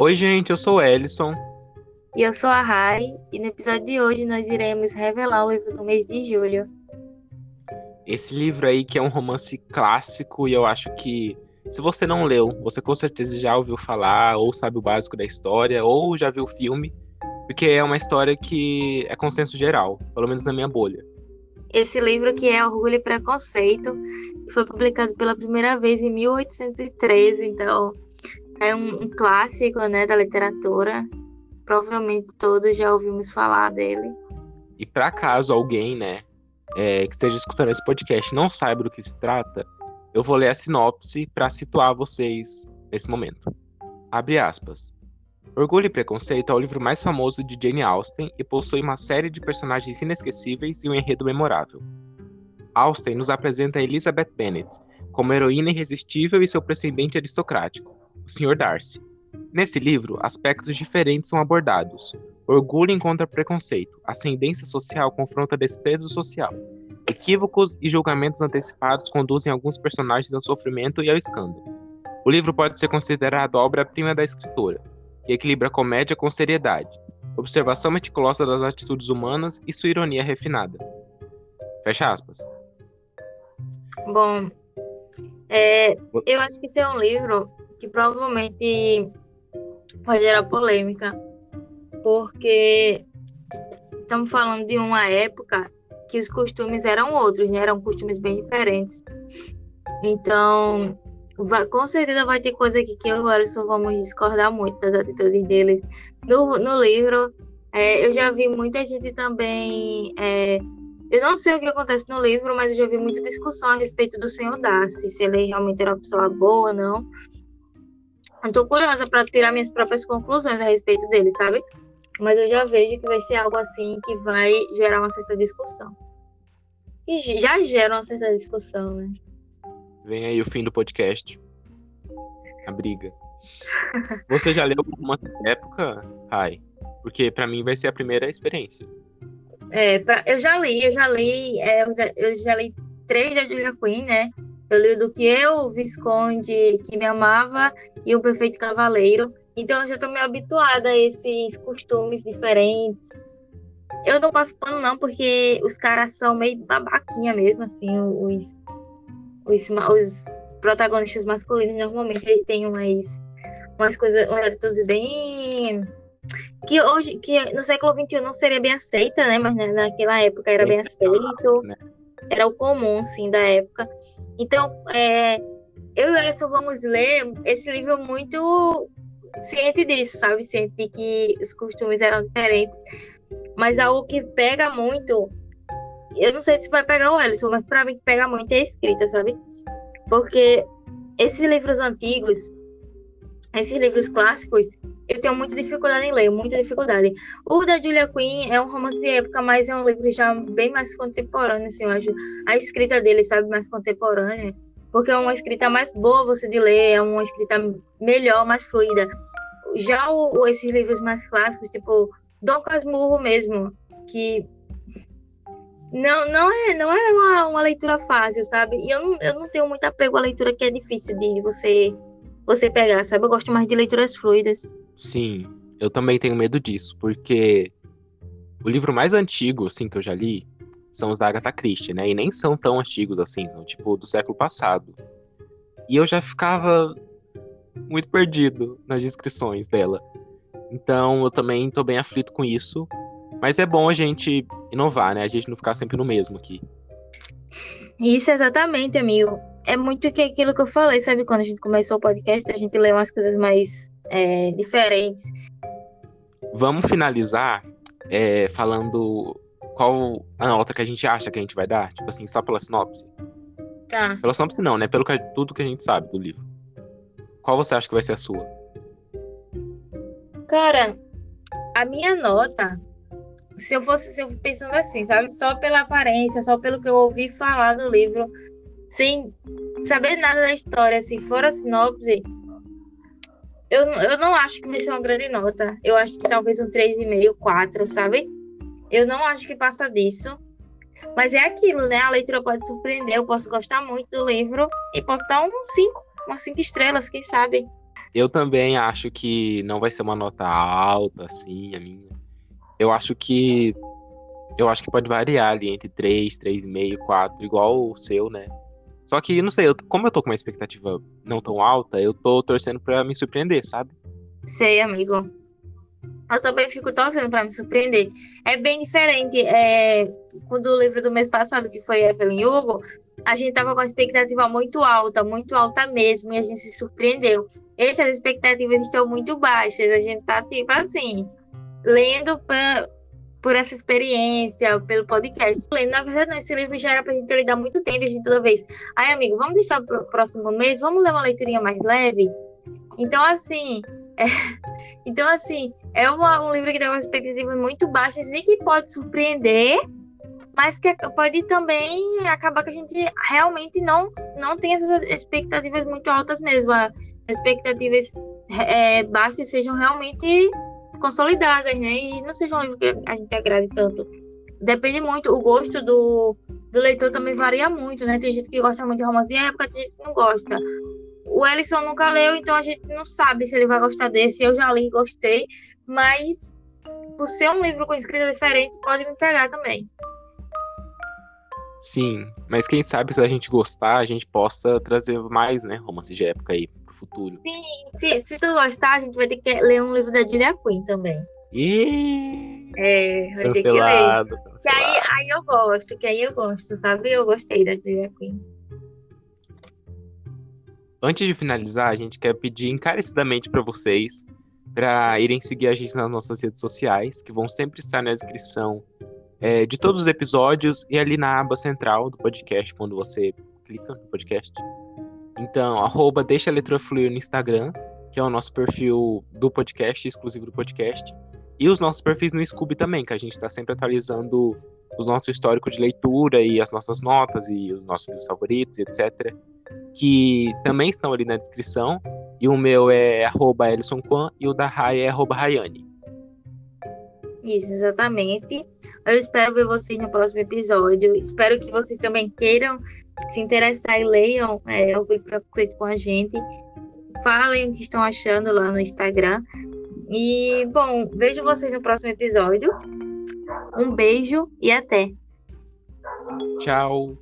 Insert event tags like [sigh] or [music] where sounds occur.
Oi, gente, eu sou o Ellison. E eu sou a Rai, e no episódio de hoje nós iremos revelar o livro do mês de julho. Esse livro aí que é um romance clássico e eu acho que se você não leu, você com certeza já ouviu falar ou sabe o básico da história ou já viu o filme, porque é uma história que é consenso geral, pelo menos na minha bolha. Esse livro que é Orgulho e Preconceito, que foi publicado pela primeira vez em 1813, então é um, um clássico, né, da literatura. Provavelmente todos já ouvimos falar dele. E para caso alguém, né, é, que esteja escutando esse podcast não saiba do que se trata, eu vou ler a sinopse para situar vocês nesse momento. Abre aspas. Orgulho e Preconceito é o livro mais famoso de Jane Austen e possui uma série de personagens inesquecíveis e um enredo memorável. Austen nos apresenta Elizabeth Bennet como heroína irresistível e seu precedente aristocrático, Sr. Darcy. Nesse livro, aspectos diferentes são abordados. Orgulho encontra preconceito, ascendência social confronta desprezo social. Equívocos e julgamentos antecipados conduzem alguns personagens ao sofrimento e ao escândalo. O livro pode ser considerado obra-prima da escritora, que equilibra comédia com seriedade, observação meticulosa das atitudes humanas e sua ironia refinada. Fecha aspas. Bom, é, eu acho que esse é um livro que provavelmente vai gerar polêmica, porque estamos falando de uma época que os costumes eram outros, né? Eram costumes bem diferentes. Então, vai, com certeza vai ter coisa aqui que eu e o Alisson vamos discordar muito das atitudes dele no, no livro. É, eu já vi muita gente também. É, eu não sei o que acontece no livro, mas eu já vi muita discussão a respeito do senhor Darcy, se ele realmente era uma pessoa boa ou não. Eu tô curiosa para tirar minhas próprias conclusões a respeito dele, sabe? Mas eu já vejo que vai ser algo assim que vai gerar uma certa discussão. E já gera uma certa discussão, né? Vem aí o fim do podcast. A briga. Você já leu alguma época, Rai? Porque para mim vai ser a primeira experiência. É, pra, eu já li, eu já li, é, eu já li três da Julia Quinn, né? Eu li do que eu, o Visconde que me amava e o Perfeito Cavaleiro. Então eu já estou meio habituada a esses costumes diferentes. Eu não passo pano não, porque os caras são meio babaquinha mesmo, assim, os, os, os protagonistas masculinos, normalmente eles têm umas, umas coisas, umas atitudes bem. Que hoje, que no século XXI não seria bem aceita, né? Mas naquela época era bem aceito. Né? Era o comum, sim, da época. Então, é, eu e o Alisson vamos ler esse livro muito ciente disso, sabe? Ciente de que os costumes eram diferentes. Mas algo que pega muito eu não sei se vai pegar o Ellison, mas para mim que pega muito é a escrita, sabe? Porque esses livros antigos, esses livros clássicos, eu tenho muita dificuldade em ler, muita dificuldade. O da Julia Quinn é um romance de época, mas é um livro já bem mais contemporâneo, assim, eu acho. A escrita dele, sabe, mais contemporânea, porque é uma escrita mais boa você de ler, é uma escrita melhor, mais fluida. Já o, esses livros mais clássicos, tipo Dom Casmurro mesmo, que não, não é, não é uma, uma leitura fácil, sabe? E eu não, eu não tenho muito apego à leitura que é difícil de você você pegar, sabe? Eu gosto mais de leituras fluidas. Sim, eu também tenho medo disso, porque o livro mais antigo, assim, que eu já li, são os da Agatha Christie, né? E nem são tão antigos assim, são tipo do século passado. E eu já ficava muito perdido nas descrições dela. Então eu também tô bem aflito com isso. Mas é bom a gente inovar, né? A gente não ficar sempre no mesmo aqui. Isso, exatamente, amigo. É muito que aquilo que eu falei, sabe? Quando a gente começou o podcast, a gente lê umas coisas mais é, diferentes. Vamos finalizar é, falando qual a nota que a gente acha que a gente vai dar? Tipo assim, só pela sinopse? Tá. Pela sinopse não, né? Pelo que, tudo que a gente sabe do livro. Qual você acha que vai ser a sua? Cara, a minha nota se eu fosse se eu pensando assim, sabe? Só pela aparência, só pelo que eu ouvi falar do livro, sem saber nada da história, se for a sinopse, eu, eu não acho que vai ser uma grande nota. Eu acho que talvez um 3,5, 4, sabe? Eu não acho que passa disso. Mas é aquilo, né? A leitura pode surpreender. Eu posso gostar muito do livro e posso dar um 5, umas 5 estrelas, quem sabe? eu também acho que não vai ser uma nota alta, assim, a minha. Eu acho que. Eu acho que pode variar ali entre 3, 3,5, 4, igual o seu, né? Só que, não sei, eu, como eu tô com uma expectativa não tão alta, eu tô torcendo pra me surpreender, sabe? Sei, amigo. Eu também fico torcendo para me surpreender. É bem diferente. É, quando o livro do mês passado, que foi Evelyn Hugo, a gente tava com a expectativa muito alta, muito alta mesmo, e a gente se surpreendeu. Essas expectativas estão muito baixas. A gente tá, tipo assim, lendo pra, por essa experiência, pelo podcast. Na verdade, não, esse livro já era pra gente ler há muito tempo, a gente toda vez. Ai, amigo, vamos deixar pro próximo mês? Vamos ler uma leiturinha mais leve? Então, assim. É... [laughs] Então, assim, é uma, um livro que tem uma expectativa muito baixa e que pode surpreender, mas que pode também acabar que a gente realmente não, não tem essas expectativas muito altas mesmo. As expectativas é, baixas sejam realmente consolidadas, né? E não seja um livro que a gente agrade tanto. Depende muito, o gosto do, do leitor também varia muito, né? Tem gente que gosta muito de romance de época, tem gente que não gosta. O Ellison nunca leu, então a gente não sabe se ele vai gostar desse. Eu já li e gostei, mas por ser um livro com escrita diferente, pode me pegar também. Sim, mas quem sabe se a gente gostar, a gente possa trazer mais, né, romances de época aí pro futuro. Sim, se, se tu gostar, a gente vai ter que ler um livro da Julia Quinn também. Ih! É, vai ter que ler. Que aí, aí eu gosto, que aí eu gosto, sabe? Eu gostei da Julia Quinn. Antes de finalizar, a gente quer pedir encarecidamente para vocês para irem seguir a gente nas nossas redes sociais, que vão sempre estar na descrição é, de todos os episódios e ali na aba central do podcast, quando você clica no podcast. Então, [laughs] arroba deixa a letra fluir no Instagram, que é o nosso perfil do podcast, exclusivo do podcast. E os nossos perfis no Scooby também, que a gente está sempre atualizando o nosso histórico de leitura e as nossas notas e os nossos favoritos, etc. Que também estão ali na descrição. E o meu é arroba Kwan e o da Rai é arroba Rayane. Isso, exatamente. Eu espero ver vocês no próximo episódio. Espero que vocês também queiram se interessar e leiam é, o Preconceito com a gente. Falem o que estão achando lá no Instagram. E, bom, vejo vocês no próximo episódio. Um beijo e até. Tchau.